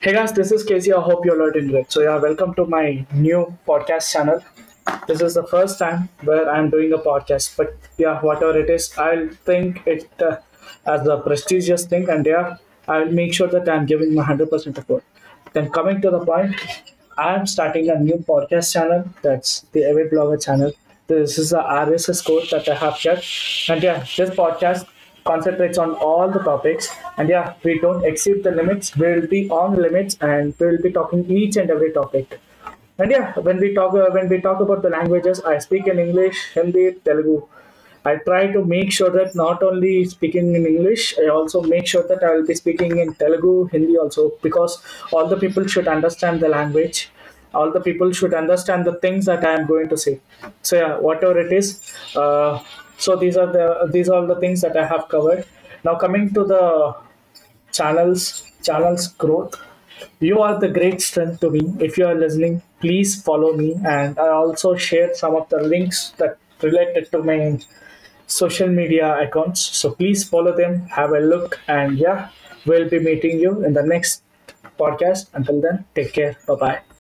Hey guys, this is Casey. I hope you're doing great. So yeah, welcome to my new podcast channel. This is the first time where I'm doing a podcast, but yeah, whatever it is, I'll think it uh, as a prestigious thing, and yeah, I'll make sure that I'm giving my hundred percent effort. Then coming to the point, I'm starting a new podcast channel. That's the Avid Blogger channel. This is the RSS code that I have kept, and yeah, this podcast concentrates on all the topics. And yeah, we don't exceed the limits. We'll be on limits, and we'll be talking each and every topic. And yeah, when we talk uh, when we talk about the languages, I speak in English, Hindi, Telugu. I try to make sure that not only speaking in English, I also make sure that I will be speaking in Telugu, Hindi also, because all the people should understand the language. All the people should understand the things that I am going to say. So yeah, whatever it is. Uh, so these are the these are the things that I have covered. Now coming to the channels channels growth. You are the great strength to me. If you are listening please follow me. And i also share some of the links that related to my social media accounts. So please follow them have a look. And yeah we'll be meeting you in the next podcast. Until then take care. Bye bye